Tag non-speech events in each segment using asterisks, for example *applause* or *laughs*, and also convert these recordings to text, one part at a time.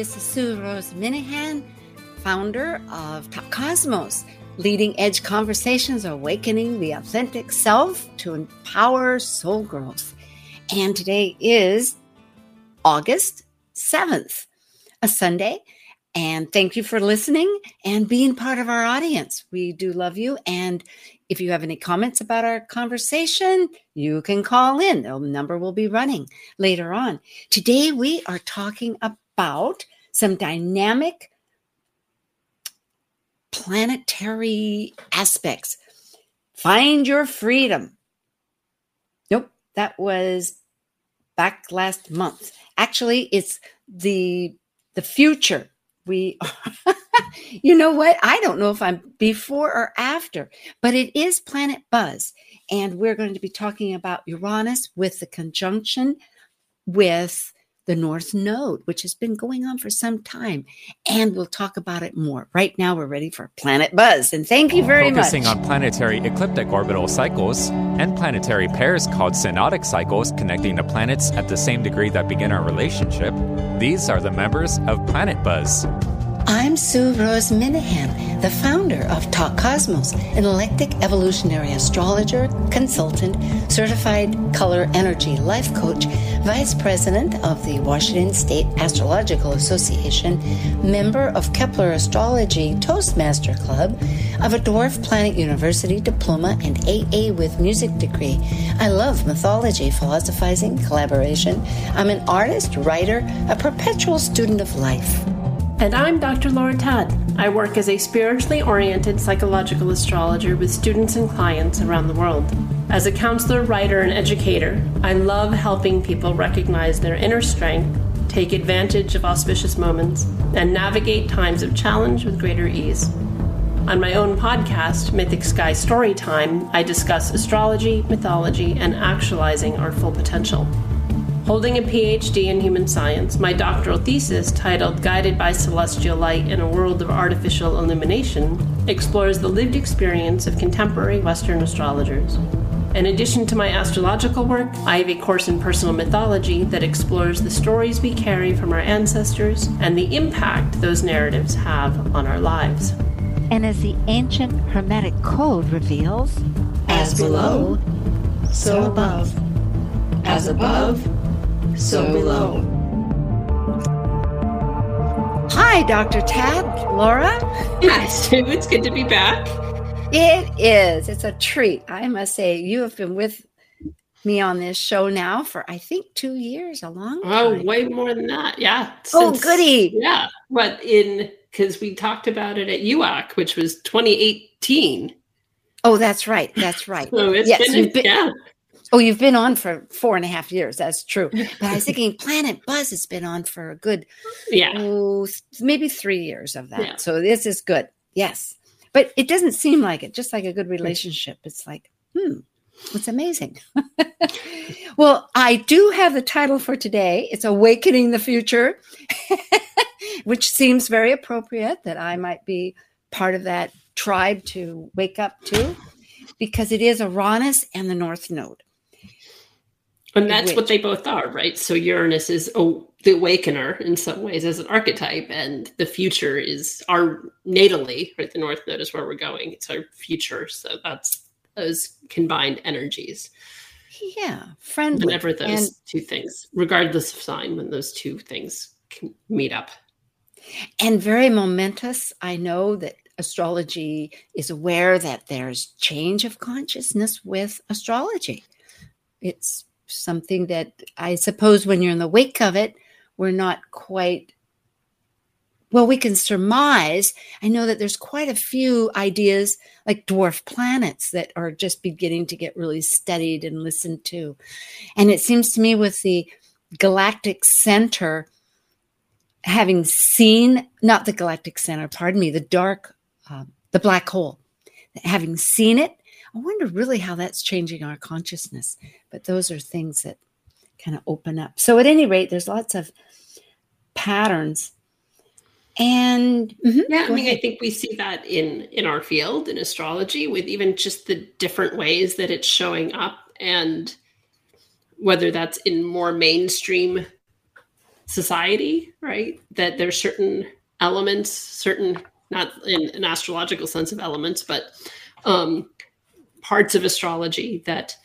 This is Sue Rose Minahan, founder of Talk Cosmos, leading edge conversations awakening the authentic self to empower soul growth. And today is August 7th, a Sunday. And thank you for listening and being part of our audience. We do love you. And if you have any comments about our conversation, you can call in. The number will be running later on. Today, we are talking about some dynamic planetary aspects. Find your freedom. Nope, that was back last month. Actually, it's the the future. We *laughs* you know what? I don't know if I'm before or after, but it is Planet Buzz. And we're going to be talking about Uranus with the conjunction with the North Node, which has been going on for some time. And we'll talk about it more. Right now, we're ready for Planet Buzz. And thank you very Focusing much. Focusing on planetary ecliptic orbital cycles and planetary pairs called synodic cycles connecting the planets at the same degree that begin our relationship, these are the members of Planet Buzz. I'm Sue Rose Minahan, the founder of Talk Cosmos, an eclectic evolutionary astrologer, consultant, certified color energy life coach, vice president of the Washington State Astrological Association, member of Kepler Astrology Toastmaster Club, of a Dwarf Planet University diploma and AA with music degree. I love mythology, philosophizing, collaboration. I'm an artist, writer, a perpetual student of life. And I'm Dr. Laura Tadd. I work as a spiritually oriented psychological astrologer with students and clients around the world. As a counselor, writer, and educator, I love helping people recognize their inner strength, take advantage of auspicious moments, and navigate times of challenge with greater ease. On my own podcast, Mythic Sky Storytime, I discuss astrology, mythology, and actualizing our full potential. Holding a PhD in human science, my doctoral thesis, titled Guided by Celestial Light in a World of Artificial Illumination, explores the lived experience of contemporary Western astrologers. In addition to my astrological work, I have a course in personal mythology that explores the stories we carry from our ancestors and the impact those narratives have on our lives. And as the ancient Hermetic Code reveals, As below, so above. As above, so below. Hi, Dr. Tadd, Laura. *laughs* Hi, Sue. It's good to be back. It is. It's a treat. I must say, you have been with me on this show now for I think two years, a long time. Oh, time. way more than that. Yeah. Oh, goody. Yeah. But in, because we talked about it at UAC, which was 2018. Oh, that's right. That's right. So it's Yes, been, you've been- yeah. Oh, you've been on for four and a half years. That's true. But I was thinking Planet Buzz has been on for a good, Yeah. oh, maybe three years of that. Yeah. So this is good. Yes. But it doesn't seem like it, just like a good relationship. It's like, hmm, it's amazing. *laughs* well, I do have the title for today. It's Awakening the Future, *laughs* which seems very appropriate that I might be part of that tribe to wake up to because it is Uranus and the North Node. And that's what they both are, right? So Uranus is oh, the awakener in some ways as an archetype, and the future is our natally, right? The North Node is where we're going. It's our future. So that's those combined energies. Yeah, friendly. Whenever those And two things, regardless of sign, when those two things can meet up. and very momentous. I know that astrology is aware that there's change of consciousness with astrology. It's something that I suppose when you're in the wake of it, we're not quite well, we can surmise. I know that there's quite a few ideas like dwarf planets that are just beginning to get really studied and listened to. And it seems to me with the galactic center having seen not the galactic center, pardon me, the dark, uh, the black hole, having seen it, I wonder really how that's changing our consciousness. But those are things that kind of open up. So, at any rate, there's lots of patterns. And mm-hmm, yeah, I mean, ahead. I think we see that in in our field in astrology with even just the different ways that it's showing up, and whether that's in more mainstream society, right? That there's certain elements, certain not in an astrological sense of elements, but um, parts of astrology that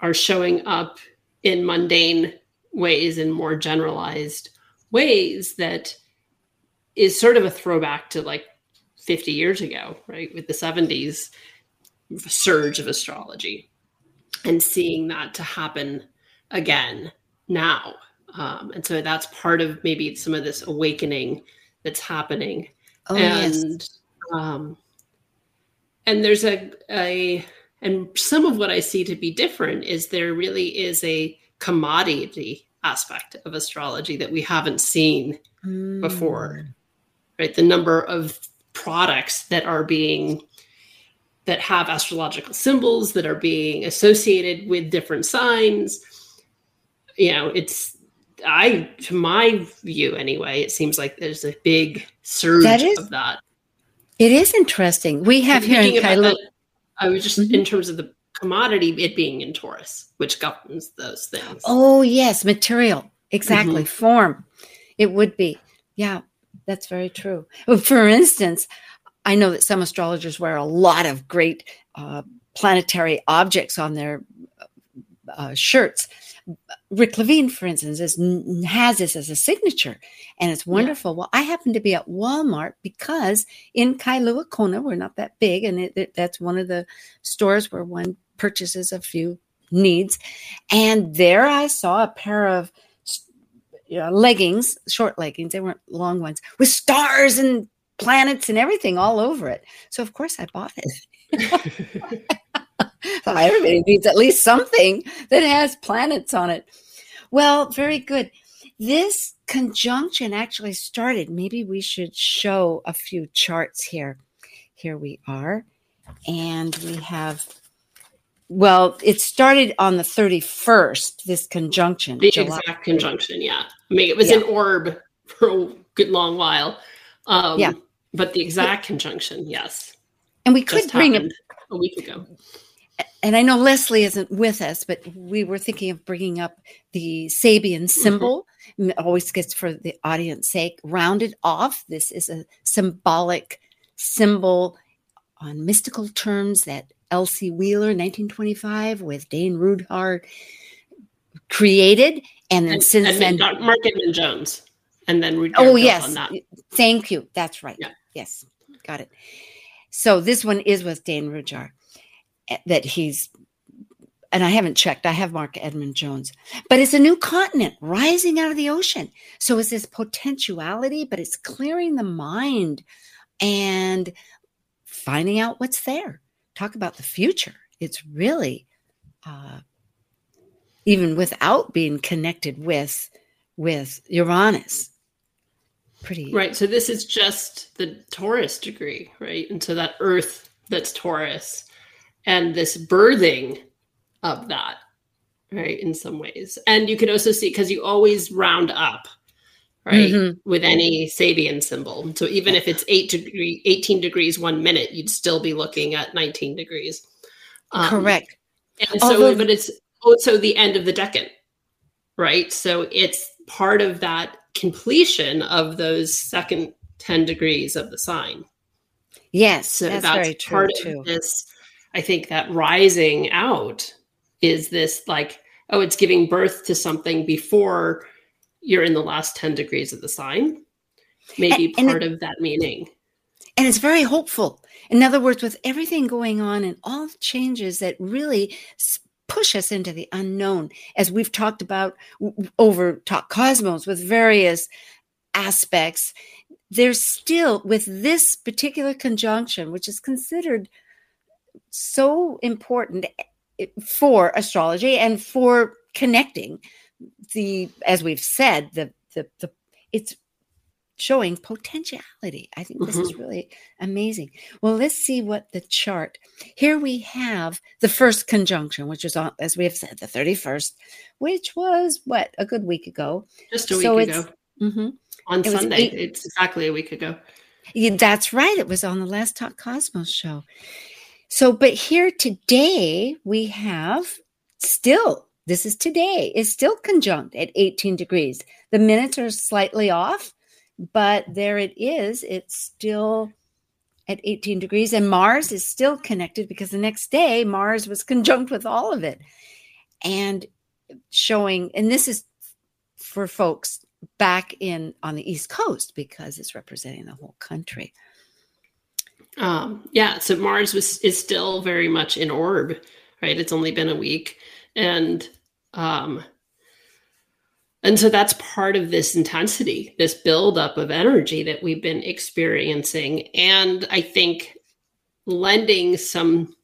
are showing up in mundane ways and more generalized ways that is sort of a throwback to like 50 years ago, right? With the 70s surge of astrology and seeing that to happen again now. Um, and so that's part of maybe some of this awakening that's happening. Oh, and yes. um, and there's a a and some of what I see to be different is there really is a commodity aspect of astrology that we haven't seen mm. before. Right, the number of products that are being that have astrological symbols that are being associated with different signs. You know, it's I to my view anyway, it seems like there's a big surge that is, of that. It is interesting. We have here in Kailua. I was just mm-hmm. in terms of the commodity, it being in Taurus, which governs those things. Oh yes, material exactly mm-hmm. form. It would be, yeah, that's very true. For instance, I know that some astrologers wear a lot of great uh, planetary objects on their uh, shirts. Rick Levine, for instance, is, has this as a signature, and it's wonderful. Yeah. Well, I happen to be at Walmart because in Kailua Kona, we're not that big, and it, it, that's one of the stores where one purchases a few needs. And there I saw a pair of you know, leggings, short leggings, they weren't long ones, with stars and planets and everything all over it. So, of course, I bought it. *laughs* *laughs* everybody needs at least something that has planets on it. Well, very good. This conjunction actually started. Maybe we should show a few charts here. Here we are. And we have, well, it started on the 31st, this conjunction. The July exact conjunction, yeah. I mean, it was yeah. an orb for a good long while. Um, yeah. But the exact conjunction, yes. And we could bring it a week ago and I know Leslie isn't with us, but we were thinking of bringing up the Sabian mm-hmm. symbol. Mm-hmm. Always gets for the audience sake rounded off. This is a symbolic symbol on mystical terms that Elsie Wheeler, 1925, with Dane Rudhyar created, and then and, since and then Marc Edmund Jones, and then Rudhyar oh yes, thank you. That's right. Yeah. Yes, got it. So this one is with Dane Rudhyar that he's and I haven't checked. I have Marc Edmund Jones, but it's a new continent rising out of the ocean. So it's this potentiality, but it's clearing the mind and finding out what's there. Talk about the future. It's really, uh, even without being connected with with Uranus, pretty right. So this is just the Taurus degree, right? And so that Earth that's Taurus and this birthing of that right in some ways. And you can also see because you always round up right mm-hmm. with any sabian symbol. So even if it's 8 degree 18 degrees one minute you'd still be looking at 19 degrees. Um, correct. and so Although, but it's also the end of the decan right? So it's part of that completion of those second 10 degrees of the sign. Yes so that's, that's very true part too. of this I think that rising out is this like, oh, it's giving birth to something before you're in the last 10 degrees of the sign. Maybe and, part and it, of that meaning. And it's very hopeful. In other words, with everything going on and all the changes that really push us into the unknown, as we've talked about over Talk Cosmos with various aspects, there's still, with this particular conjunction, which is considered so important eh, for astrology and for connecting the as we've said the the, the it's showing potentiality. I think this is really amazing. Well, let's see what the chart. Here we have the first conjunction, which is on, as we have said, the 31st, which was what a good week ago. Just a week So ago. it's- Mhm. On it Sunday. eight- it's exactly a week ago. Yeah, that's right. It was on the last Talk Cosmos show. So, but here today we have still, this is today, is still conjunct at 18 degrees. The minutes are slightly off, but there it is. It's still at 18 degrees, and Mars is still connected because the next day Mars was conjunct with all of it. And showing, and this is for folks back in on the East Coast because it's representing the whole country. Um, yeah, so Mars was is still very much in orb, right? It's only been a week, and um, and so that's part of this intensity, this buildup of energy that we've been experiencing, and I think lending some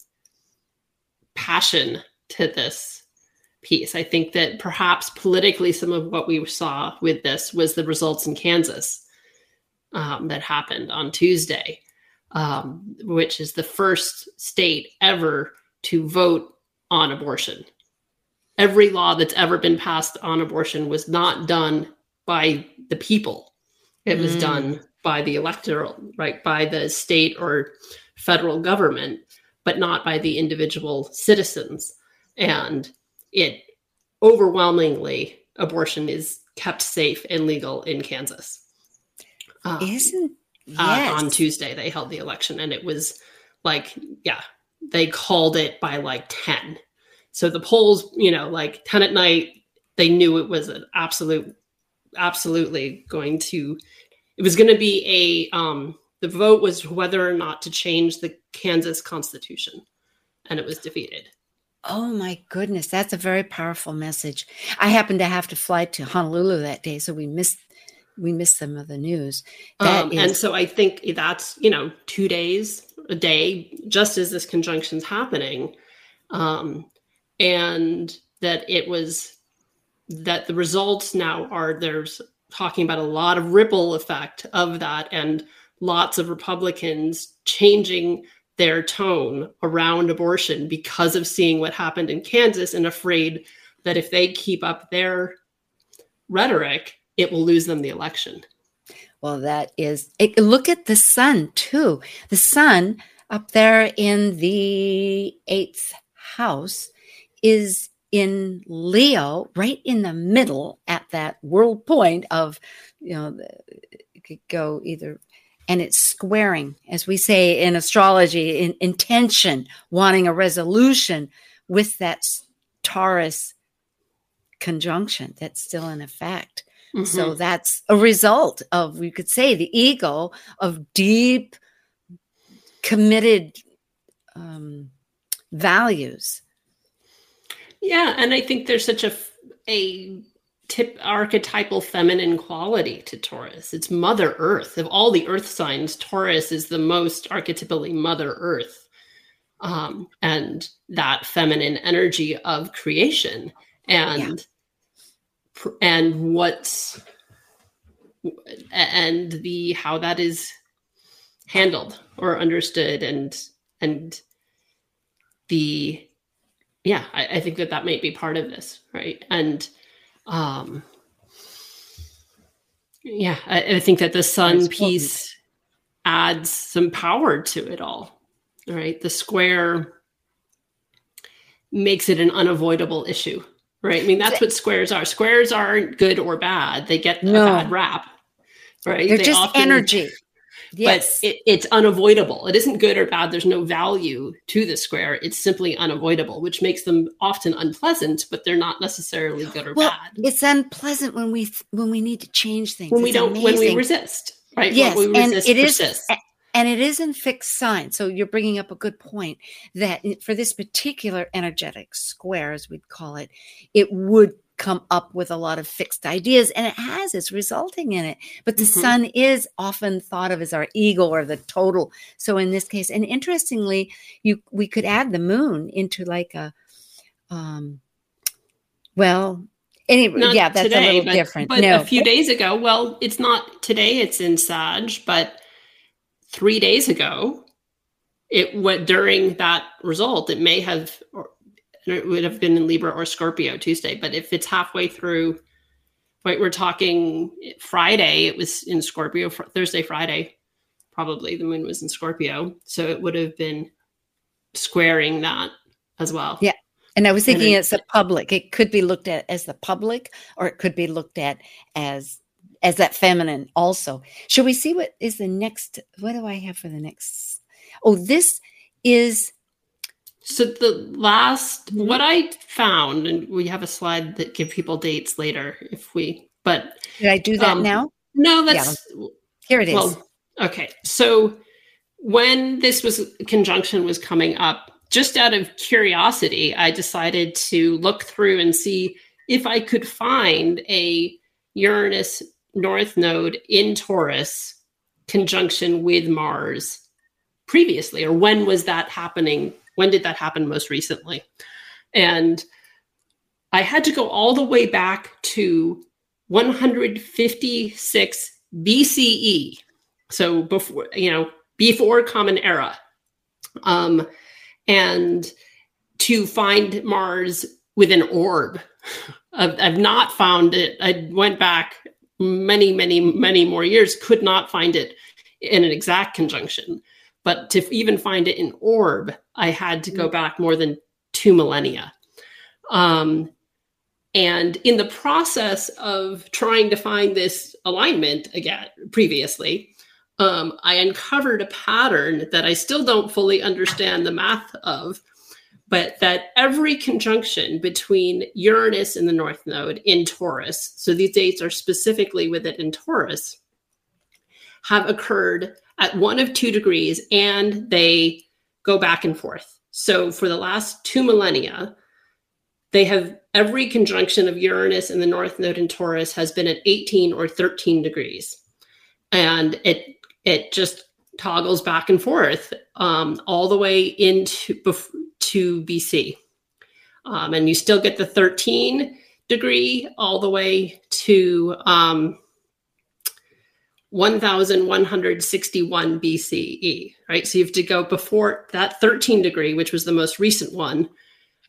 passion to this piece. I think that perhaps politically, some of what we saw with this was the results in Kansas um, that happened on Tuesday um, which is the first state ever to vote on abortion. Every law that's ever been passed on abortion was not done by the people. It was Mm. done by the electoral, right, by the state or federal government, but not by the individual citizens. And it overwhelmingly, abortion is kept safe and legal in Kansas. Um, Isn't uh, on Tuesday they held the election and it was like yeah they called it by like 10 so the polls you know like 10 at night they knew it was an absolute absolutely going to it was going to be a um the vote was whether or not to change the Kansas constitution and it was defeated. Oh my goodness, that's a very powerful message. I happened to have to fly to Honolulu that day, so we missed we missed some of the news. Um, is- and so I think that's you know two days a day, just as this conjunction's happening, um, and that it was that the results now are there's talking about a lot of ripple effect of that, and lots of Republicans changing their tone around abortion because of seeing what happened in Kansas and afraid that if they keep up their rhetoric, it will lose them the election. Well, that is it, look at the sun too. The sun up there in the eighth house is in Leo, right in the middle at that world point of, you know, it could go either, and it's squaring, as we say in astrology, in intention, wanting a resolution with that Taurus conjunction that's still in effect. Mm-hmm. So that's a result of, we could say, the ego of deep, committed um, values. Yeah, and I think there's such a a tip archetypal feminine quality to Taurus. It's Mother Earth. Of all the Earth signs, Taurus is the most archetypally Mother Earth, um, and that feminine energy of creation and and what's and the how that is handled or understood and and the yeah I, I think that that might be part of this right? And um yeah i, I think that the sun piece adds some power to it all right? The square makes it an unavoidable issue right i mean that's what squares are squares aren't good or bad they get No. a bad rap right They're They just often- energy. Yes. but it, it's unavoidable. It isn't good or bad. There's no value to the square. It's simply unavoidable, which makes them often unpleasant, but they're not necessarily good or well, bad. it's unpleasant when we when we need to change things. When we It's don't, when we resist, right? Yes, we and resist it is- persists. And it is in fixed sign. So you're bringing up a good point that for this particular energetic square, as we'd call it, it would come up with a lot of fixed ideas, and it has. It's resulting in it. But the Mhm. sun is often thought of as our ego or the total. So in this case, and interestingly, you we could add the moon into like a, um, well, Anyway, yeah, that's today, a little but, different. But no, a few days ago, well, it's not today. It's in Sag, but three days ago, it went during that result. It may have, or it would have been in Libra or Scorpio Tuesday. But if it's halfway through, right, we're talking Friday. It was in Scorpio. fr- Thursday, Friday, probably the moon was in Scorpio, so it would have been squaring that as well. Yeah. And I was thinking it- it's the public. It could be looked at as the public, or it could be looked at as as that feminine also. Should we see what is the next? What do I have for the next? Oh, this is So the last Mhm. what I found, and we have a slide that give people dates later if we but did I do that Um, now? no, that's Here it is. well okay. So when this was conjunction was coming up, just out of curiosity, I decided to look through and see if I could find a Uranus north node in Taurus conjunction with Mars previously, or when was that happening? When did that happen most recently? And I had to go all the way back to 156 BCE. So before, you know, before Common Era. Um, and to find Mars with an orb. *laughs* I've, I've not found it. I went back many, many, many more years, could not find it in an exact conjunction. But to even find it in orb, I had to go back more than two millennia. Um, and in the process of trying to find this alignment again previously, um, I uncovered a pattern that I still don't fully understand the math of, but that every conjunction between Uranus and the North Node in Taurus, so these dates are specifically with it in Taurus, have occurred at one of two degrees and they go back and forth. So for the last two millennia, they have every conjunction of Uranus and the North Node in Taurus has been at 18 or 13 degrees. And it it just toggles back and forth um, all the way into bef- to BC. Um, and you still get the 13 degree all the way to um, 1161 BCE, right? So you have to go before that 13 degree, which was the most recent one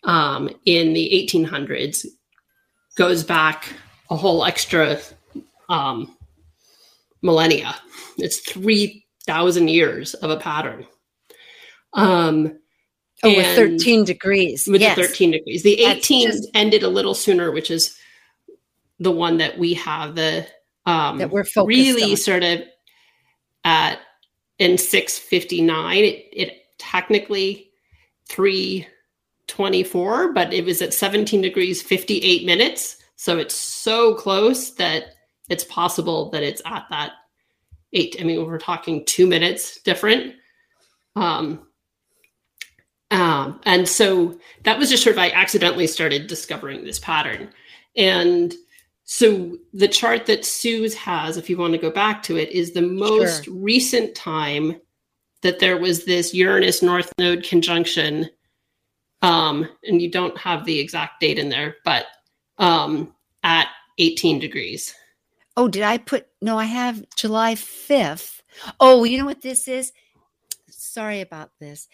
um, in the 1800s, goes back a whole extra um, millennia. It's 3,000 years of a pattern. Um, oh, with 13 degrees. with yes. the 13 degrees. The That's 18 just- ended a little sooner, which is the one that we have the um That we're really on. sort of at in 659 it, it technically 324 but it was at 17 degrees 58 minutes so it's so close that it's possible that it's at that eight i mean we're talking two minutes different um um, and so that was just sort of I accidentally started discovering this pattern. And so the chart that Sue's has, if you want to go back to it, is the most recent time that there was this Uranus North Node conjunction. Um, and you don't have the exact date in there, but um, at 18 degrees. Oh, did I put? No, I have July 5th. Oh, you know what this is? Sorry about this.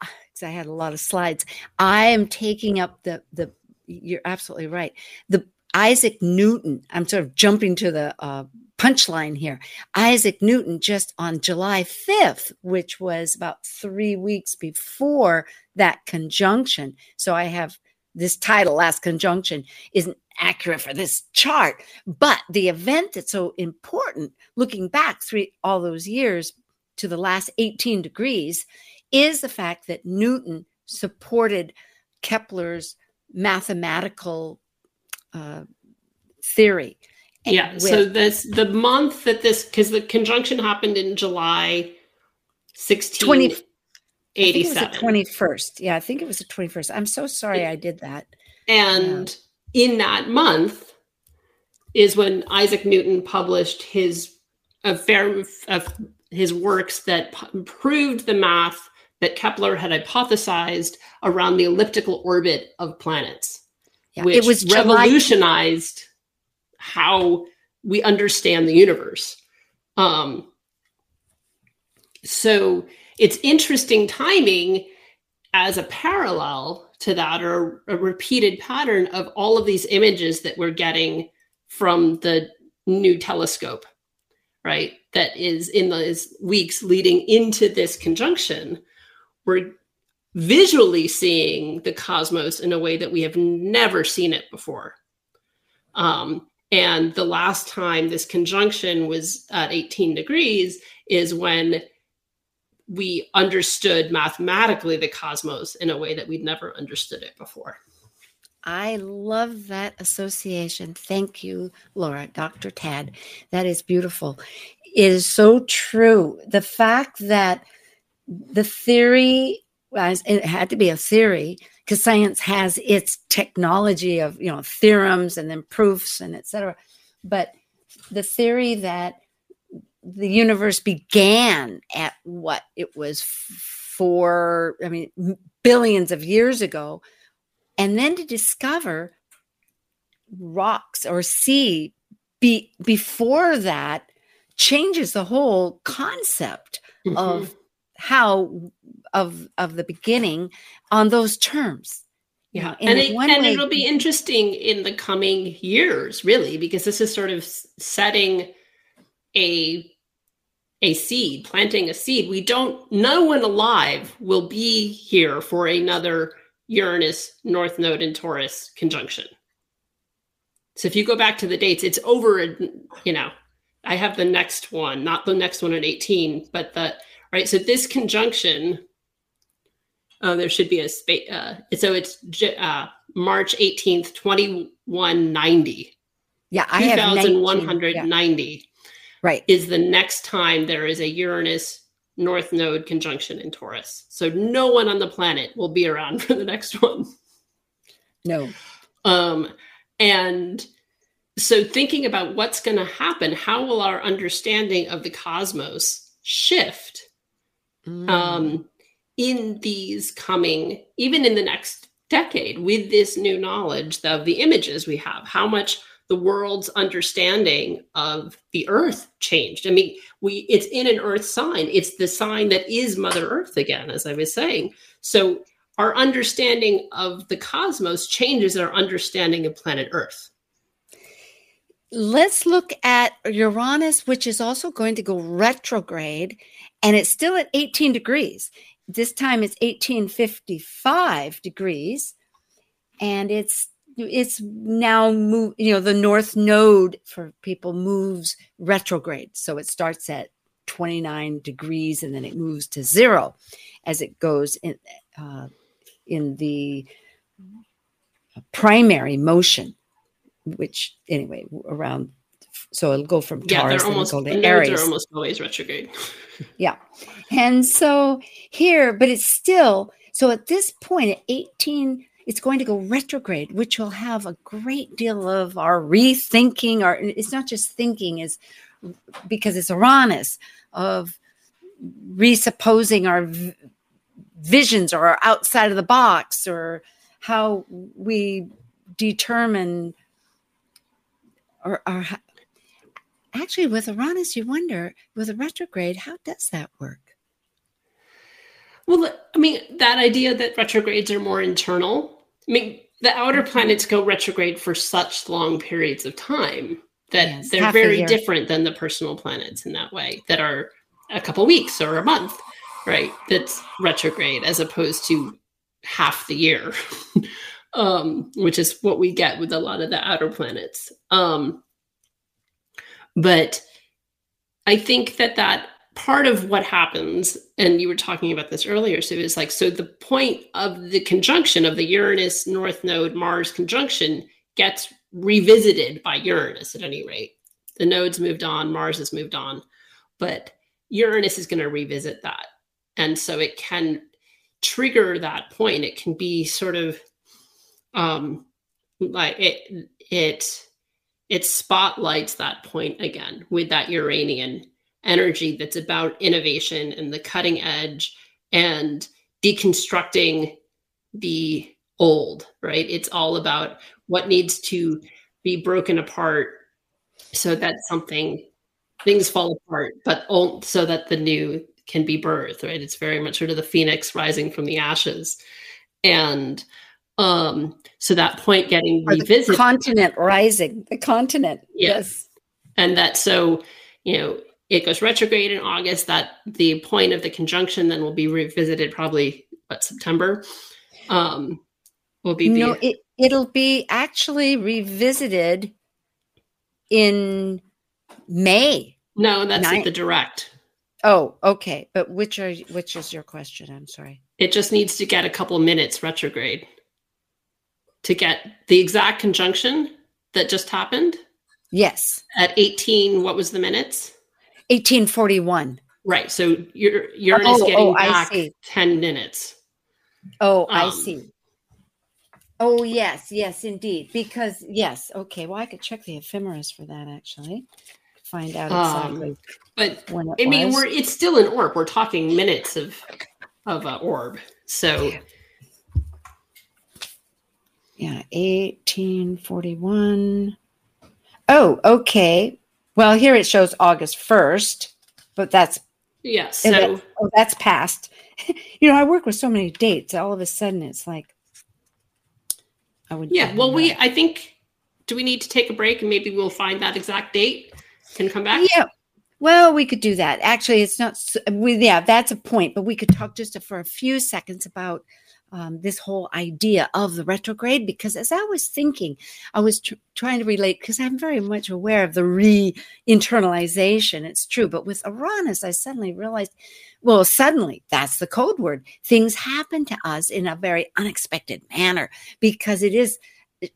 Because I had a lot of slides. I am taking up the the. You're absolutely right. The Isaac Newton. I'm sort of jumping to the uh, punchline here. Isaac Newton just on July 5th, which was about three weeks before that conjunction. So I have this title, Last Conjunction, isn't accurate for this chart. But the event that's so important, looking back three all those years to the last 18 degrees, is the fact that Newton supported Kepler's mathematical uh, theory. Yeah. with- so this the month that this because the conjunction happened in July 16. 20 I think it was 87. the 21st. Yeah, I think it was the 21st. I'm so sorry I did that. And in that month is when Isaac Newton published his a fair of his works that p- proved the math that Kepler had hypothesized around the elliptical orbit of planets. Yeah, which it was July- revolutionized how we understand the universe. Um, so it's interesting timing as a parallel to that or a repeated pattern of all of these images that we're getting from the new telescope, right? That is in those weeks leading into this conjunction. We're visually seeing the cosmos in a way that we have never seen it before. Um, and the last time this conjunction was at 18 degrees is when we understood mathematically the cosmos in a way that we'd never understood it before. I love that association. Thank you, Laura, Dr. Tadd. That is beautiful. It is so true. The fact that the theory was, it had to be a theory because science has its technology of, you know, theorems and then proofs and etc. But the theory that the universe began at what it was for, I mean, billions of years ago and then to discover rocks or sea be, before that changes the whole concept mm-hmm. of how of of the beginning on those terms yeah and, it, and way, it'll be interesting in the coming years really because this is sort of setting a a seed planting a seed we don't no one alive will be here for another Uranus, North Node, and Taurus conjunction. So if you go back to the dates, it's over, you know, I have the next one, not the next one at 18, but the, right. So this conjunction, uh, there should be a space. Uh, so it's uh, March 18th, 2190. Yeah, I have 2190. Yeah. Right. Is the next time there is a Uranus North Node conjunction in Taurus. So no one on the planet will be around *laughs* for the next one. No. Um, and so thinking about what's going to happen, how will our understanding of the cosmos shift mm. um, in these coming, even in the next decade, with this new knowledge of the images we have? How much the world's understanding of the earth changed. I mean, we it's in an earth sign. It's the sign that is Mother Earth again, as I was saying. So our understanding of the cosmos changes our understanding of planet Earth. Let's look at Uranus, which is also going to go retrograde, and it's still at 18 degrees. This time it's 1855 degrees, and it's it's now move you know the north node for people moves retrograde so it starts at 29 degrees and then it moves to zero as it goes in uh, in the primary motion which anyway around so it'll go from yeah, Taurus they're almost, go to Aries. are almost always retrograde. *laughs* yeah, and so here, but it's still so at this point at 18 it's going to go retrograde, which will have a great deal of our rethinking. Our it's not just thinking, is because it's Uranus of resupposing our v- visions or our outside of the box or how we determine or, or actually with Uranus, you wonder with a retrograde, how does that work? Well, I mean, that idea that retrogrades are more internal I mean, the outer planets go retrograde for such long periods of time that yes, they're very different than the personal planets in that way, that are a couple weeks or a month, right? That's retrograde as opposed to half the year, *laughs* um, which is what we get with a lot of the outer planets. Um, but I think that that part of what happens, and you were talking about this earlier, so it's like, so the point of the conjunction of the Uranus North Node Mars conjunction gets revisited by Uranus at any rate. The nodes moved on, Mars has moved on, but Uranus is going to revisit that. And so it can trigger that point. It can be sort of um like it it it spotlights that point again with that Uranian energy that's about innovation and the cutting edge and deconstructing the old, right? It's all about what needs to be broken apart so that something things fall apart, but so that the new can be birthed, right? It's very much sort of the phoenix rising from the ashes. And um, so that point getting revisited. The continent rising, the continent. Yes. And that so, you know, it goes retrograde in August, that the point of the conjunction then will be revisited probably what September. Um will be No, the, it it'll be actually revisited in May. No, that's Nine. the direct. Oh, okay. But which are which is your question? I'm sorry. It just needs to get a couple minutes retrograde to get the exact conjunction that just happened. Yes. At 18, what was the minutes? 1841. Right. So you're you're oh, getting oh, back 10 minutes. Oh, um, I see. Oh, yes, yes, indeed. Because yes, okay. Well, I could check the ephemeris for that actually. Find out exactly. Um, but I mean, was. we're it's still an orb. We're talking minutes of of uh, orb. So yeah, 1841. Oh, okay. Well, here it shows August 1st, but that's yes. So that, oh, that's past. *laughs* you know, I work with so many dates. All of a sudden, it's like I would. Yeah. Well, we. I think. Do we need to take a break and maybe we'll find that exact date? Can come back. Yeah. Well, we could do that. Actually, it's not. We, yeah, that's a point. But we could talk just for a few seconds about um, this whole idea of the retrograde because as I was thinking, I was tr- trying to relate because I'm very much aware of the re internalization. It's true. But with Uranus, I suddenly realized well, suddenly that's the code word. Things happen to us in a very unexpected manner because it is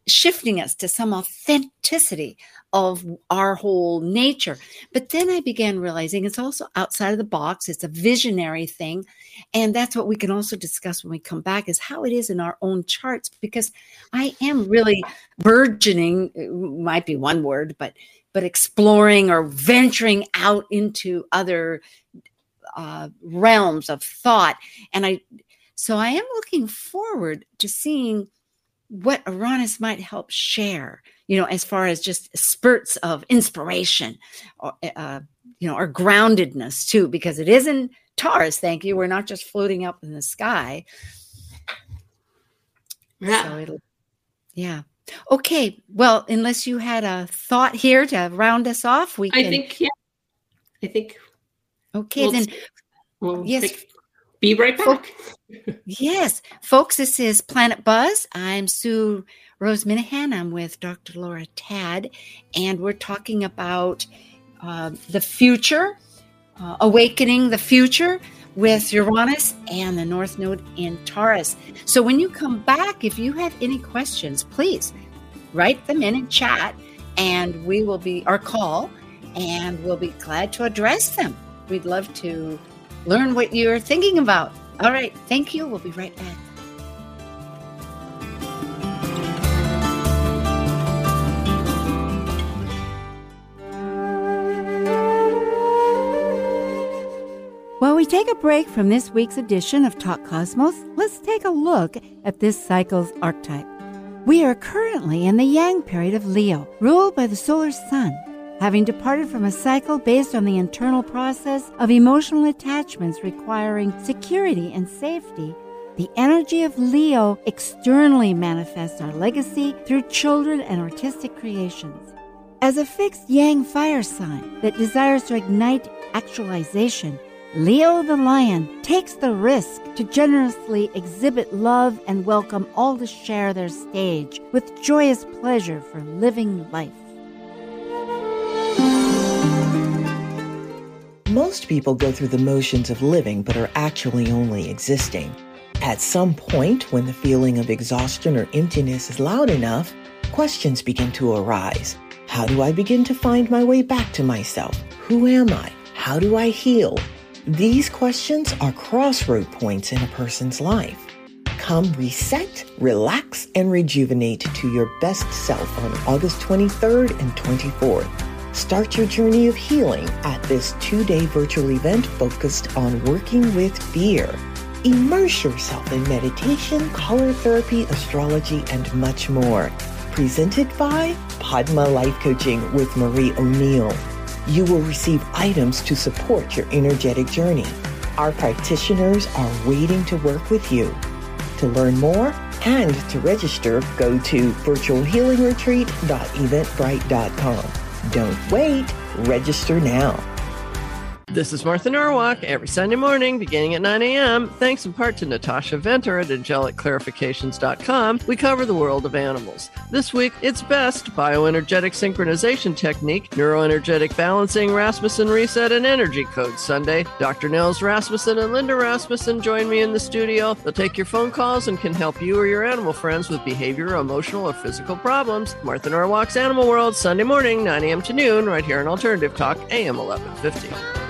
shifting us to some authenticity of our whole nature. But then I began realizing it's also outside of the box. It's a visionary thing. And that's what we can also discuss when we come back is how it is in our own charts, because I am really burgeoning, might be one word, but but exploring or venturing out into other uh, realms of thought. And I, so I am looking forward to seeing what Uranus might help share, you know, as far as just spurts of inspiration, or, uh, you know, or groundedness too, because it is in Taurus. Thank you. We're not just floating up in the sky. Yeah. So it'll, yeah. Okay. Well, unless you had a thought here to round us off, we can. I think, yeah. I think. Okay, we'll, then. We'll yes. Take, be right back. Yes, folks, this is Planet Buzz. I'm Sue Rose Minahan. I'm with Dr. Laura Tadd, and we're talking about uh, the future, uh, awakening the future with Uranus and the North Node in Taurus. So when you come back, if you have any questions, please write them in and chat, and we will be our call, and we'll be glad to address them. We'd love to learn what you're thinking about. All right. Thank you. We'll be right back. While we take a break from this week's edition of Talk Cosmos, let's take a look at this cycle's archetype. We are currently in the Yang period of Leo, ruled by the solar sun having departed from a cycle based on the internal process of emotional attachments requiring security and safety, the energy of Leo externally manifests our legacy through children and artistic creations. As a fixed yang fire sign that desires to ignite actualization, Leo the lion takes the risk to generously exhibit love and welcome all to share their stage with joyous pleasure for living life. Most people go through the motions of living but are actually only existing. At some point, when the feeling of exhaustion or emptiness is loud enough, questions begin to arise. How do I begin to find my way back to myself? Who am I? How do I heal? These questions are crossroad points in a person's life. Come reset, relax, and rejuvenate to your best self on August 23rd and 24th. Start your journey of healing at this two day virtual event focused on working with fear. Immerse yourself in meditation, color therapy, astrology, and much more. Presented by Padma Life Coaching with Marie O'Neill. You will receive items to support your energetic journey. Our practitioners are waiting to work with you. To learn more and to register, go to virtualhealingretreat.eventbrite.com. Don't wait, register now. This is Martha Norwalk every Sunday morning beginning at 9 a.m. Thanks in part to Natasha Venter at angelicclarifications.com. We cover the world of animals. This week, it's best bioenergetic synchronization technique, neuroenergetic balancing, Rasmussen reset, and energy code Sunday. Dr. Nels Rasmussen and Linda Rasmussen join me in the studio. They'll take your phone calls and can help you or your animal friends with behavioral, emotional, or physical problems. Martha Norwalk's Animal World, Sunday morning, 9 a.m. to noon, right here on Alternative Talk, AM 1150.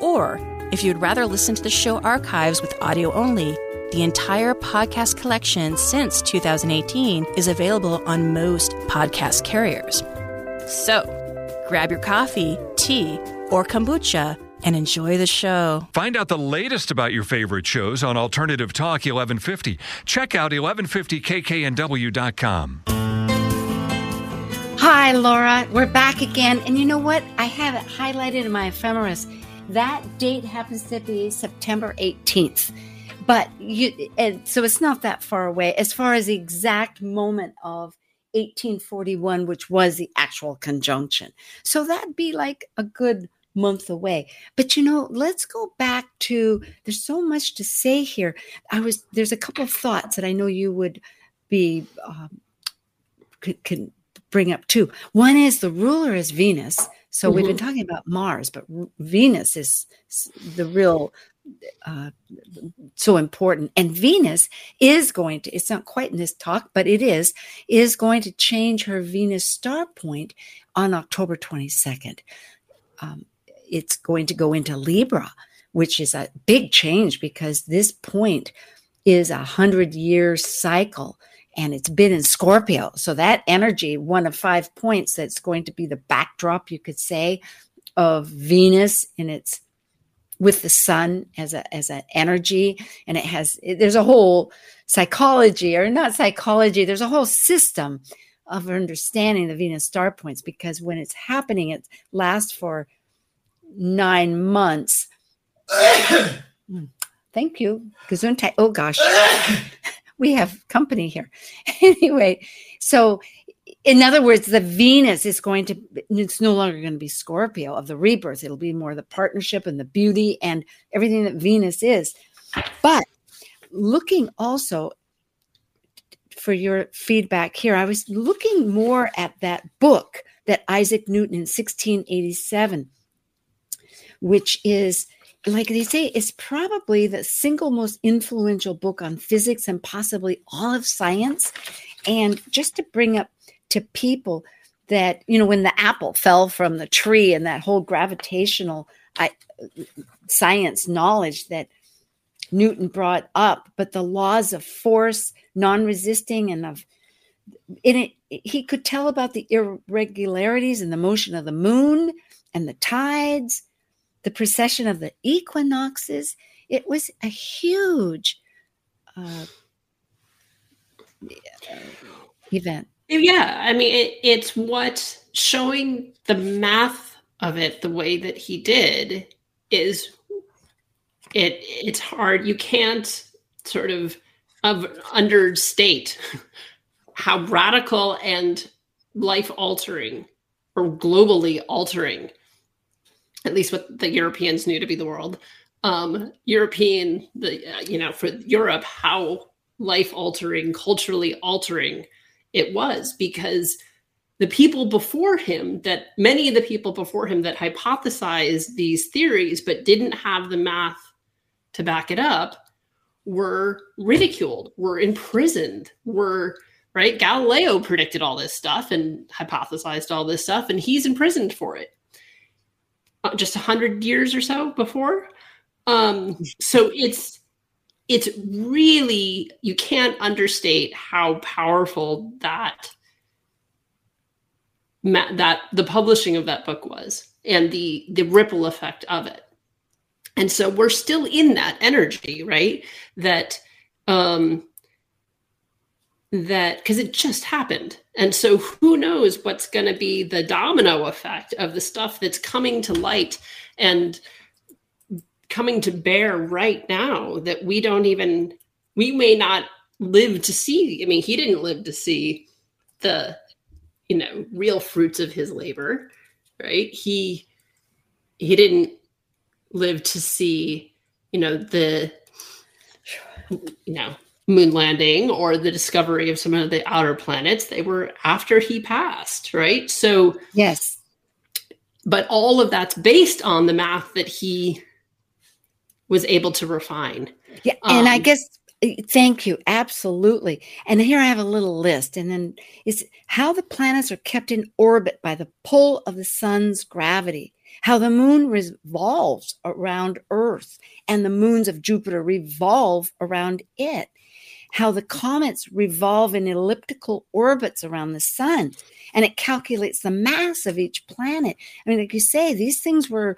Or, if you'd rather listen to the show archives with audio only, the entire podcast collection since 2018 is available on most podcast carriers. So, grab your coffee, tea, or kombucha and enjoy the show. Find out the latest about your favorite shows on Alternative Talk 1150. Check out 1150kknw.com. Hi, Laura. We're back again. And you know what? I have it highlighted in my ephemeris that date happens to be September 18th. But you, and so it's not that far away as far as the exact moment of 1841, which was the actual conjunction. So that'd be like a good month away. But you know, let's go back to there's so much to say here. I was there's a couple of thoughts that I know you would be um, could, can bring up too. One is the ruler is Venus, so mm-hmm. we've been mm-hmm. talking about Mars, but Venus is the real uh, so important. And Venus is going to, it's not quite in this talk, but it is, is going to change her Venus star point on October 22nd. Um, it's going to go into Libra, which is a big change because this point is a hundred year cycle and it's been in Scorpio. So that energy, one of five points that's going to be the backdrop, you could say, of Venus in its with the sun as a as an energy. And it has there's a whole psychology or not psychology there's a whole system of understanding the venus star points because when it's happening it lasts for nine months. *coughs* Thank you. Gesundheit. Oh gosh *coughs* we have company here. *laughs* anyway, so in other words, the Venus is going to, it's no longer going to be Scorpio of the rebirth. It'll be more the partnership and the beauty and everything that Venus is. But looking also for your feedback here, I was looking more at that book that Isaac Newton in 1687, which is like they say, is probably the single most influential book on physics and possibly all of science. And just to bring up to people that, you know, when the apple fell from the tree and that whole gravitational I, science knowledge that Newton brought up, but the laws of force, non resisting, and of in it, he could tell about the irregularities in the motion of the moon and the tides the precession of the equinoxes. It was a huge uh, event. Yeah, I mean, it, it's what showing the math of it the way that he did is it. It's hard. You can't sort of of understate *laughs* how radical and life altering or globally altering at least what the Europeans knew to be the world. Um, European, the uh, you know, for Europe, how life altering, culturally altering it was because the people before him that many of the people before him that hypothesized these theories but didn't have the math to back it up were ridiculed, were imprisoned, were right. Galileo predicted all this stuff and hypothesized all this stuff, and he's imprisoned for it. Uh, just a hundred years or so before. Um, so it's it's really you can't understate how powerful that that the publishing of that book was and the the ripple effect of it and so we're still in that energy right that um that because it just happened. And so who knows what's going to be the domino effect of the stuff that's coming to light and coming to bear right now that we don't even we may not live to see. I mean he didn't live to see the you know real fruits of his labor right? He he didn't live to see you know the you know moon landing or the discovery of some of the outer planets they were after he passed right so yes but all of that's based on the math that he was able to refine yeah and um, i guess Thank you. Absolutely. And here I have a little list. And then it's how the planets are kept in orbit by the pull of the sun's gravity, how the moon revolves around Earth and the moons of Jupiter revolve around it, how the comets revolve in elliptical orbits around the sun and it calculates the mass of each planet. I mean, like you say, these things were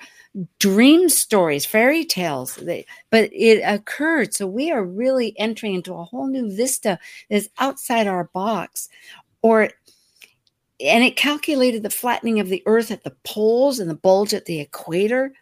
dream stories, fairy tales, they, but it occurred. So we are really entering into a whole new vista that's outside our box. Or and it calculated the flattening of the earth at the poles and the bulge at the equator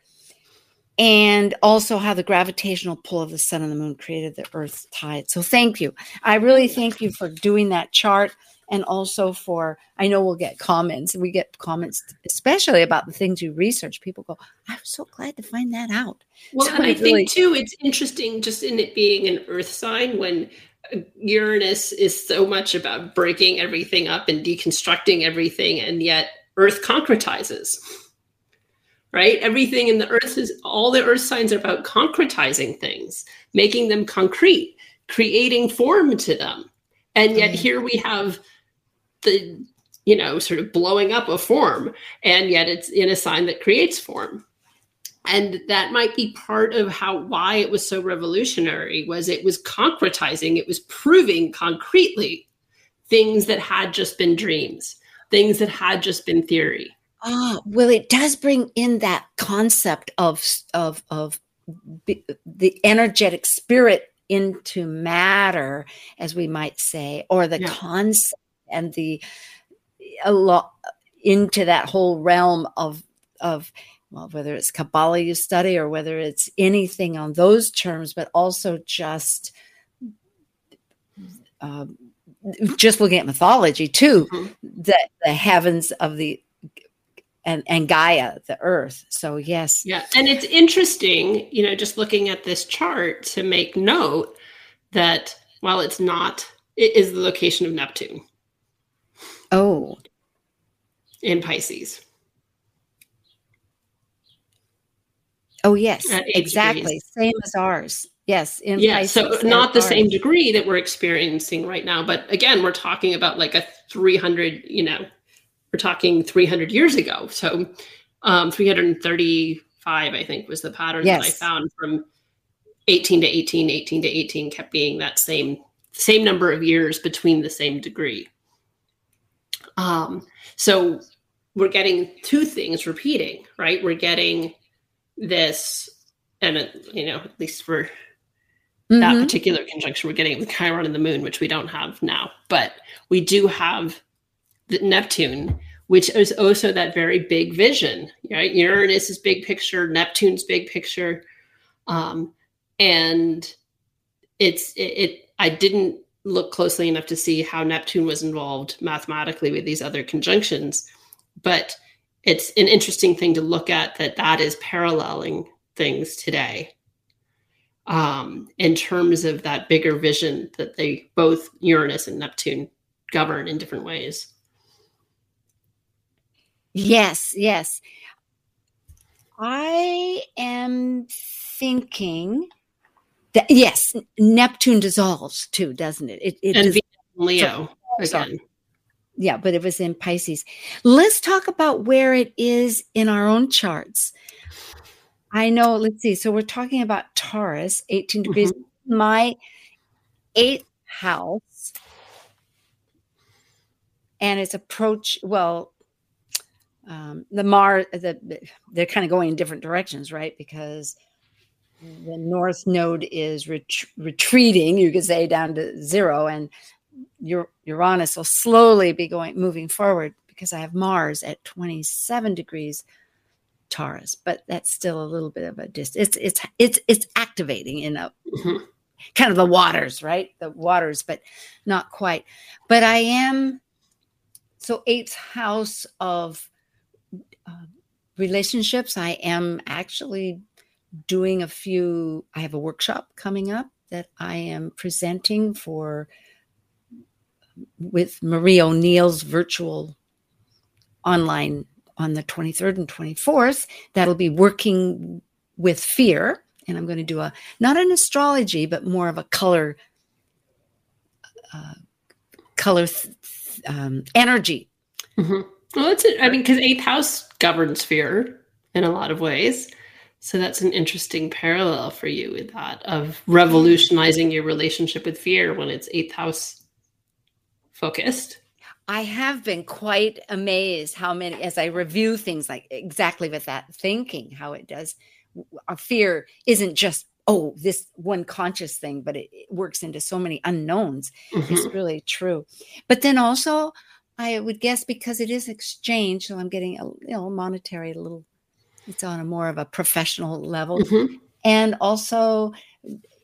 and also how the gravitational pull of the sun and the moon created the earth's tide. So thank you. I really thank you for doing that chart and also for I know we'll get comments. We get comments especially about the things you research. People go, "I'm so glad to find that out." Well, so and I really- think too it's interesting just in it being an earth sign when uh, Uranus is so much about breaking everything up and deconstructing everything and yet earth concretizes right? Everything in the earth is all the earth signs are about concretizing things, making them concrete, creating form to them. And yet mm-hmm. here we have the, you know, sort of blowing up a form, and yet it's in a sign that creates form. And that might be part of how why it was so revolutionary was it was concretizing, it was proving concretely things that had just been dreams, things that had just been theory Ah, well, it does bring in that concept of of of the energetic spirit into matter, as we might say, or the yeah. concept and the a lot into that whole realm of of well, whether it's Kabbalah you study or whether it's anything on those terms, but also just um, just looking at mythology too, mm-hmm. the the heavens of the and, and Gaia, the earth. So, yes. Yeah. And it's interesting, you know, just looking at this chart to make note that while it's not, it is the location of Neptune. Oh. In Pisces. Oh, yes. Exactly. Degrees. Same as ours. Yes. In yeah. Pisces, so, not the ours. same degree that we're experiencing right now. But again, we're talking about like a 300, you know, we're talking 300 years ago. So um, 335, I think, was the pattern yes. that I found from 18 to 18, 18 to 18 kept being that same same number of years between the same degree. Um, so we're getting two things repeating, right? We're getting this, and it, you know, at least for mm-hmm. that particular conjunction, we're getting the Chiron and the Moon, which we don't have now, but we do have Neptune, which is also that very big vision, right? Uranus is big picture, Neptune's big picture. Um, and it's it, it I didn't look closely enough to see how Neptune was involved mathematically with these other conjunctions, but it's an interesting thing to look at that that is paralleling things today um, in terms of that bigger vision that they both Uranus and Neptune govern in different ways. Yes, yes. I am thinking That, yes, Neptune dissolves too, doesn't it? It, it and dis- Leo Sorry. again. yeah, but it was in Pisces. Let's talk about where it is in our own charts. I know, let's see. So we're talking about Taurus, 18 degrees. Mm-hmm. My eighth house. And it's approach, well, um, the Mars, the, they're kind of going in different directions, right? Because the north node is ret- retreating, you could say, down to zero, and Ur- Uranus will slowly be going moving forward because I have Mars at 27 degrees Taurus, but that's still a little bit of a distance. It's it's it's it's activating in a Mhm. kind of the waters, right? The waters, but not quite. But I am so eighth house of uh, relationships. I am actually doing a few. I have a workshop coming up that I am presenting for with Marie O'Neill's virtual online on the 23rd and 24th. That'll be working with fear. And I'm going to do a, not an astrology, but more of a color, uh, color th- um, energy. Mhm. Well, that's it. I mean, because eighth house governs fear in a lot of ways. So that's an interesting parallel for you with that of revolutionizing your relationship with fear when it's eighth house focused. I have been quite amazed how many, as I review things like exactly with that thinking, how it does. Our fear isn't just, oh, this one conscious thing, but it, it works into so many unknowns. It's Mhm. really true. But then also, I would guess because it is exchange, so I'm getting a you know monetary a little. It's on a more of a professional level, Mhm. and also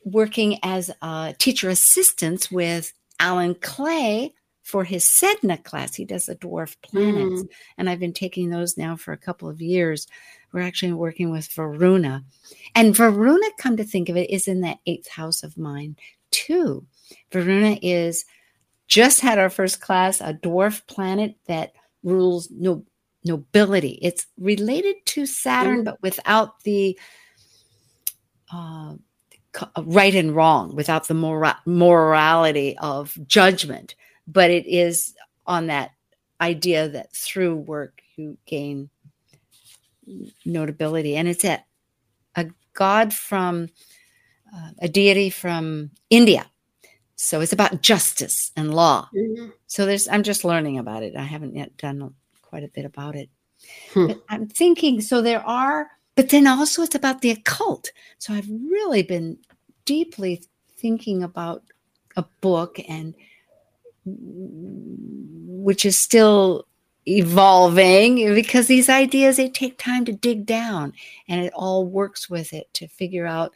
working as a teacher assistant with Alan Clay for his Sedna class. He does the dwarf planets, and I've been taking those now for a couple of years. We're actually working with Varuna, and Varuna, come to think of it, is in that eighth house of mine too. Varuna is just had our first class, a dwarf planet that rules no nobility. It's related to Saturn, but without the uh, right and wrong, without the mora- morality of judgment. But it is on that idea that through work you gain notability, and it's a, a god from uh, a deity from India. So it's about justice and law. Mhm. So there's I'm just learning about it. I haven't yet done quite a bit about it. Hmm. I'm thinking so there are but then also it's about the occult. So I've really been deeply thinking about a book and which is still evolving because these ideas they take time to dig down and it all works with it to figure out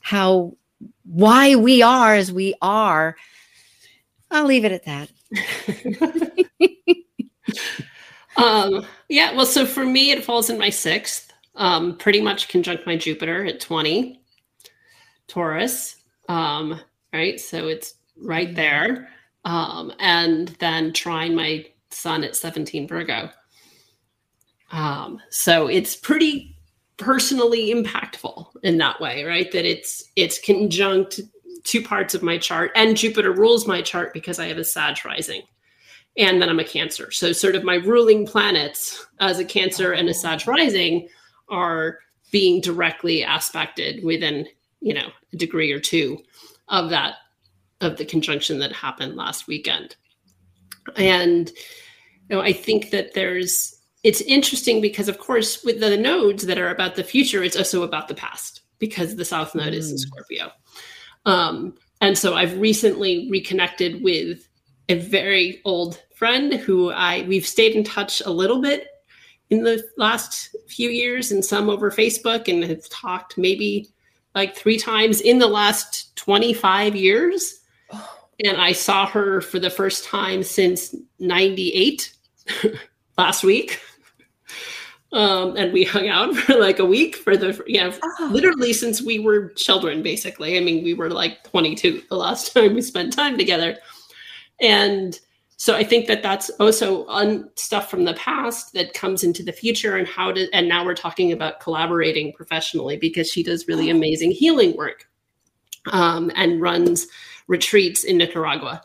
how why we are as we are i'll leave it at that *laughs* um, yeah, well, so for me, it falls in my sixth, um, pretty much conjunct my Jupiter at 20, Taurus. Um, right. So it's right there. Um, and then trine my sun at 17 Virgo. Um, so it's pretty personally impactful in that way, right? That it's it's conjunct two parts of my chart, and Jupiter rules my chart because I have a Sag rising and then I'm a Cancer. So, sort of my ruling planets as a Cancer and a Sag rising are being directly aspected within, you know, a degree or two of that of the conjunction that happened last weekend. And you know, I think that there's it's interesting because, of course, with the nodes that are about the future, it's also about the past because the South Node is in Scorpio. Um, and so I've recently reconnected with a very old friend who I we've stayed in touch a little bit in the last few years and some over Facebook and have talked maybe like three times in the last 25 years. And I saw her for the first time since 98 *laughs* last week. Um, and we hung out *laughs* for like a week for the, yeah, Oh. literally since we were children, basically. I mean, we were like 22 the last *laughs* time we spent time together. And so I think that that's also on stuff from the past that comes into the future and how to, and now we're talking about collaborating professionally because she does really amazing healing work. um, and runs retreats in Nicaragua.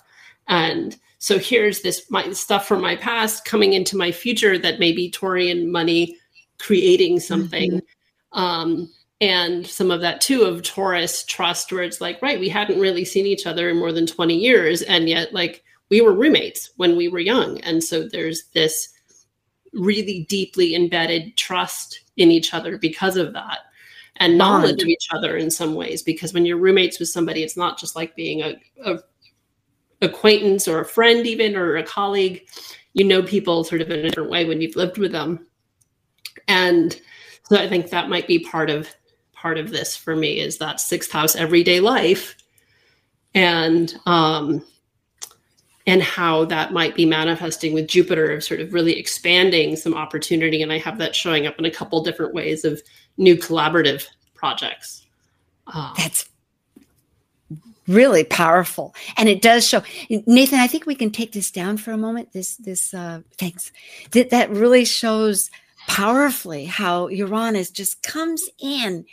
And so here's this my stuff from my past coming into my future that may be Taurean money creating something. Mm-hmm. Um, and some of that too of Taurus trust, where it's like, right, we hadn't really seen each other in more than 20 years. And yet, like, we were roommates when we were young. And so there's this really deeply embedded trust in each other because of that and knowledge Bond. of each other in some ways because when you're roommates with somebody it's not just like being a, a acquaintance or a friend even or a colleague you know people sort of in a different way when you've lived with them and so i think that might be part of part of this for me is that sixth house everyday life and um and how that might be manifesting with Jupiter, sort of really expanding some opportunity. And I have that showing up in a couple different ways of new collaborative projects. Um, That's really powerful, and it does show. Nathan, I think we can take this down for a moment. This, this, uh, thanks. That that really shows powerfully how Uranus just comes in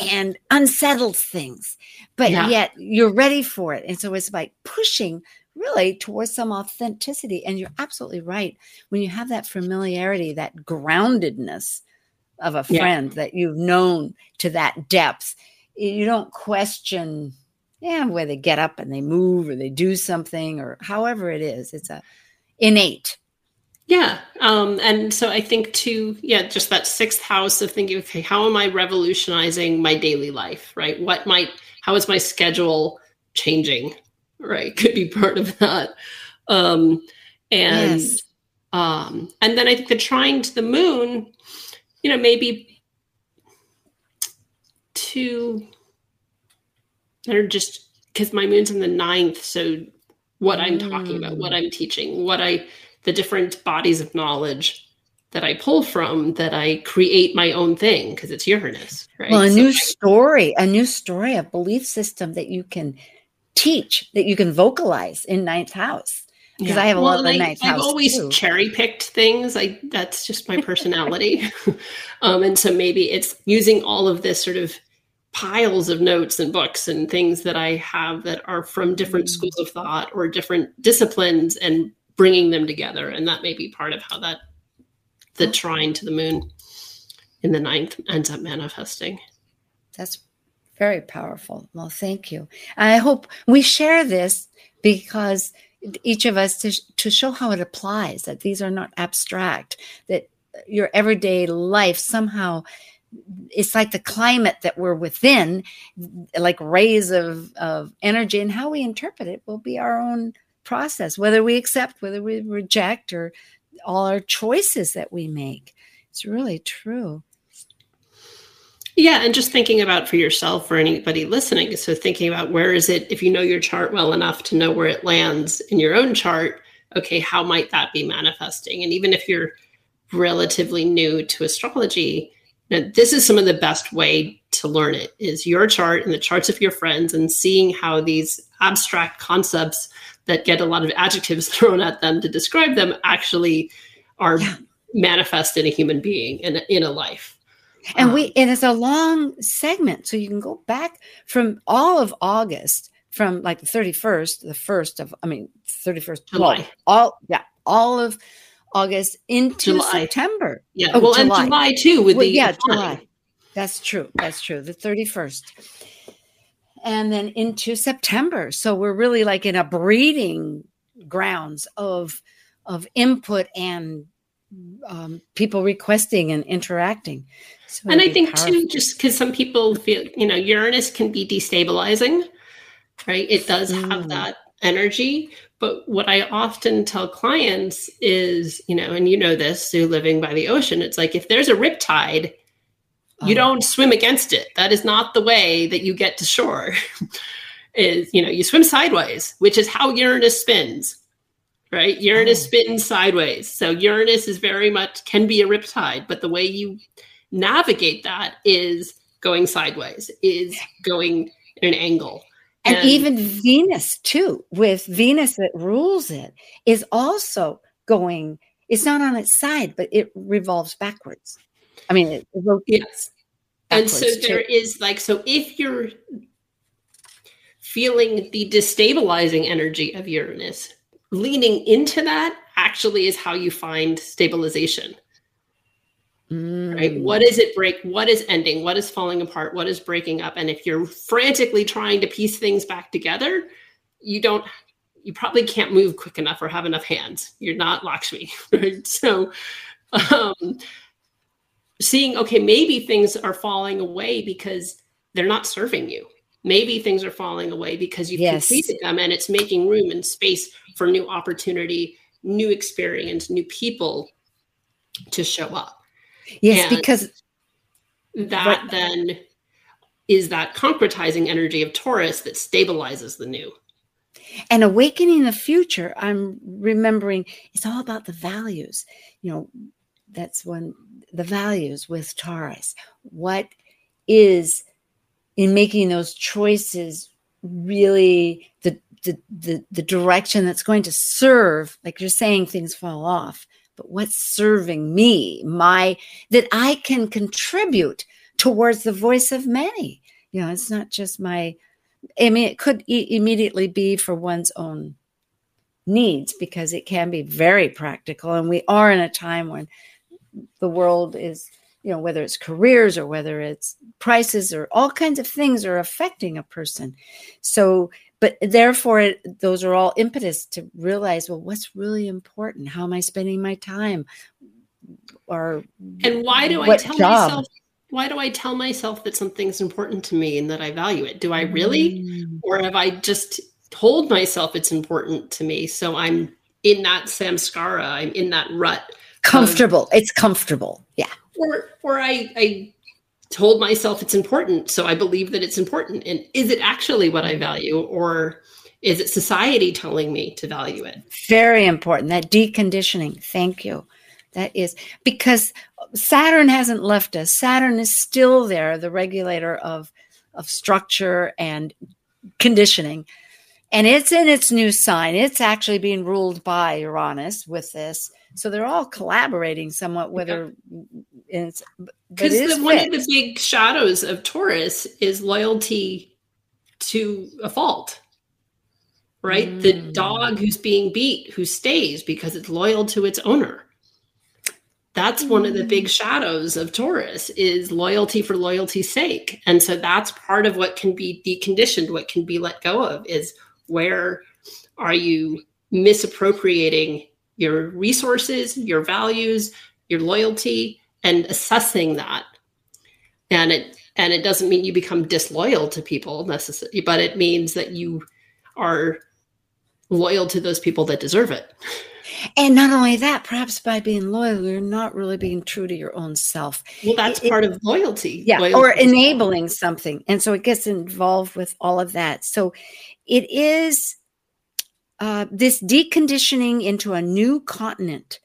and unsettles things, but yeah. yet you're ready for it. And so it's like pushing really towards some authenticity. And you're absolutely right. When you have that familiarity, that groundedness of a friend yeah. that you've known to that depth, you don't question yeah, where they get up and they move or they do something or however it is. It's a innate. Yeah. Um, and so I think too, yeah, just that sixth house of thinking, okay, how am I revolutionizing my daily life? Right? What might how is my schedule changing? right *laughs* could be part of that um and yes. um and then i think the trying to the moon you know maybe to or just because my moon's in the ninth so what i'm talking about what i'm teaching what i the different bodies of knowledge that I pull from that I create my own thing because it's Uranus, right? Well, a so new I, story, a new story, a belief system that you can teach that you can vocalize in ninth house because yeah. I have a well, lot of ninth house. I've always cherry picked things. I that's just my personality, *laughs* um, and so maybe it's using all of this sort of piles of notes and books and things that I have that are from different mm. schools of thought or different disciplines and bringing them together, and that may be part of how that the oh. trine to the moon in the ninth ends up manifesting. That's very powerful. Well, thank you. I hope we share this because each of us to, to show how it applies, that these are not abstract, that your everyday life somehow it's like the climate that we're within, like rays of, of energy, and how we interpret it will be our own process, whether we accept, whether we reject, or all our choices that we make. It's really true. Yeah, and just thinking about for yourself or anybody listening. So thinking about where is it if you know your chart well enough to know where it lands in your own chart, okay, how might that be manifesting? And even if you're relatively new to astrology, know, this is some of the best way to learn it is your chart and the charts of your friends and seeing how these abstract concepts that get a lot of adjectives *laughs* thrown at them to describe them actually are yeah. manifest in a human being and in a life and we um, and it's a long segment so you can go back from all of august from like the 31st the first of i mean 31st july well, all yeah all of august into july. september yeah oh, well july. and july too with well, the yeah july that's true that's true the 31st and then into september so we're really like in a breeding grounds of of input and um, people requesting and interacting. So and I think powerful. too, just because some people feel, you know, Uranus can be destabilizing, right? It does mm. have that energy. But what I often tell clients is, you know, and you know this, through living by the ocean, it's like if there's a riptide, oh. You oh. don't swim against it. That is not the way that you get to shore. *laughs* is, you know, you swim sideways, which is how Uranus spins right? Uranus oh. spins sideways. So Uranus is very much can be a riptide, but the way you navigate that is going sideways, is going in an angle. And, and even Venus, too, with Venus that rules it, is also going, it's not on its side, but it revolves backwards. I mean, it, it yes. And so there too. is like, so if you're feeling the destabilizing energy of Uranus, leaning into that actually is how you find stabilization. Mm. Right? What is it break? What is ending? What is falling apart? What is breaking up? And if you're frantically trying to piece things back together, you don't you probably can't move quick enough or have enough hands. You're not Lakshmi, *laughs* right? So um seeing okay, maybe things are falling away because they're not serving you. Maybe things are falling away because you've yes. completed them and it's making room and space for new opportunity, new experience, new people to show up. Yes, and because that but, then is that concretizing energy of Taurus that stabilizes the new. And awakening the future, I'm remembering it's all about the values. You know, that's when the values with Taurus. What is in making those choices really the the the, the direction that's going to serve like you're saying things fall off but what's serving me my that i can contribute towards the voice of many you know it's not just my i mean it could e- immediately be for one's own needs because it can be very practical and we are in a time when the world is you know whether it's careers or whether it's prices or all kinds of things are affecting a person. So but therefore it, those are all impetus to realize well what's really important? How am i spending my time? Or and why do i tell job? myself why do i tell myself that something's important to me and that i value it? Do i really? Mm. or have i just told myself it's important to me? So i'm in that samskara i'm in that rut comfortable. Of, it's comfortable. Yeah. Or or I, I told myself it's important so i believe that it's important. And is it actually what i value or is it society telling me to value it? Very important. That deconditioning. Thank you. That is because saturn hasn't left us. Saturn is still there the regulator of of structure and conditioning. And it's in its new sign. It's actually being ruled by uranus with this so they're all collaborating somewhat whether yeah it's because one of the big shadows of Taurus is loyalty to a fault, right? Mm. The dog who's being beat, who stays because it's loyal to its owner. That's mm. one of the big mm. shadows of Taurus is loyalty for loyalty's sake. And so that's part of what can be deconditioned, what can be let go of is where are you misappropriating your resources, your values, your loyalty, and assessing that. And it and it doesn't mean you become disloyal to people necessarily but it means that you are loyal to those people that deserve it. And not only that perhaps by being loyal you're not really being true to your own self. Well that's it, part of loyalty. Yeah loyalty. or enabling something. And so it gets involved with all of that. So it is uh, this deconditioning into a new continent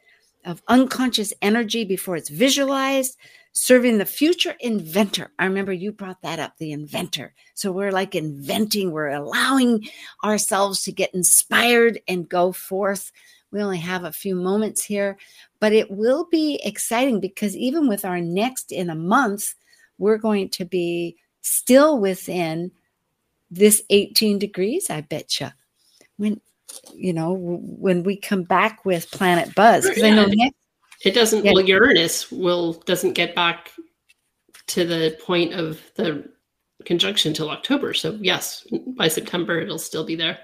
of unconscious energy before it's visualized, serving the future inventor. I remember you brought that up, the inventor. So we're like inventing, we're allowing ourselves to get inspired and go forth. We only have a few moments here, but it will be exciting because even with our next in a month, we're going to be still within this 18 degrees, I bet you. When you know, when we come back with Planet Buzz, because yeah, I know next, it doesn't. Yeah. Well, Uranus will doesn't get back to the point of the conjunction till October. So yes, by September it'll still be there.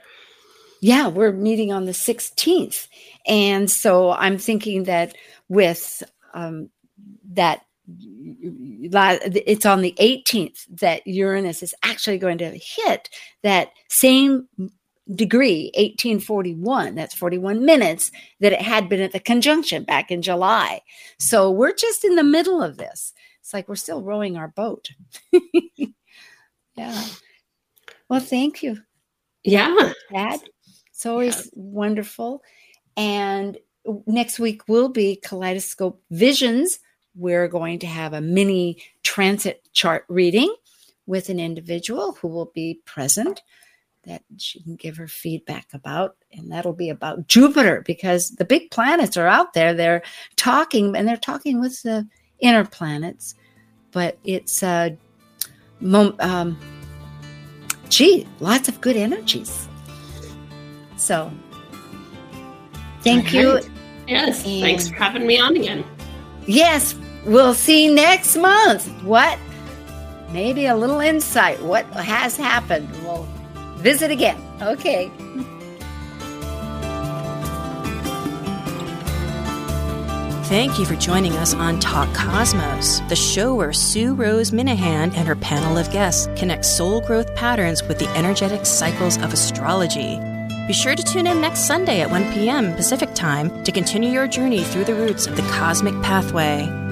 Yeah, we're meeting on the 16th, and so I'm thinking that with um, that it's on the 18th that Uranus is actually going to hit that same degree 1841 that's 41 minutes that it had been at the conjunction back in july. So we're just in the middle of this. It's like we're still rowing our boat. *laughs* Yeah. Well thank you. Yeah. Dad it's always yeah. wonderful. And next week will be kaleidoscope visions. We're going to have a mini transit chart reading with an individual who will be present that she can give her feedback about. And that'll be about Jupiter because the big planets are out there. They're talking and they're talking with the inner planets, but it's uh, mom, um, gee, lots of good energies. So, thank Okay. you. Yes. And- Thanks for having me on again. Yes, we'll see next month. What? Maybe a little insight. What has happened? We'll visit again. Okay. Thank you for joining us on Talk Cosmos, the show where Sue Rose Minahan and her panel of guests connect soul growth patterns with the energetic cycles of astrology. Be sure to tune in next Sunday at 1 p.m. Pacific Time to continue your journey through the roots of the cosmic pathway.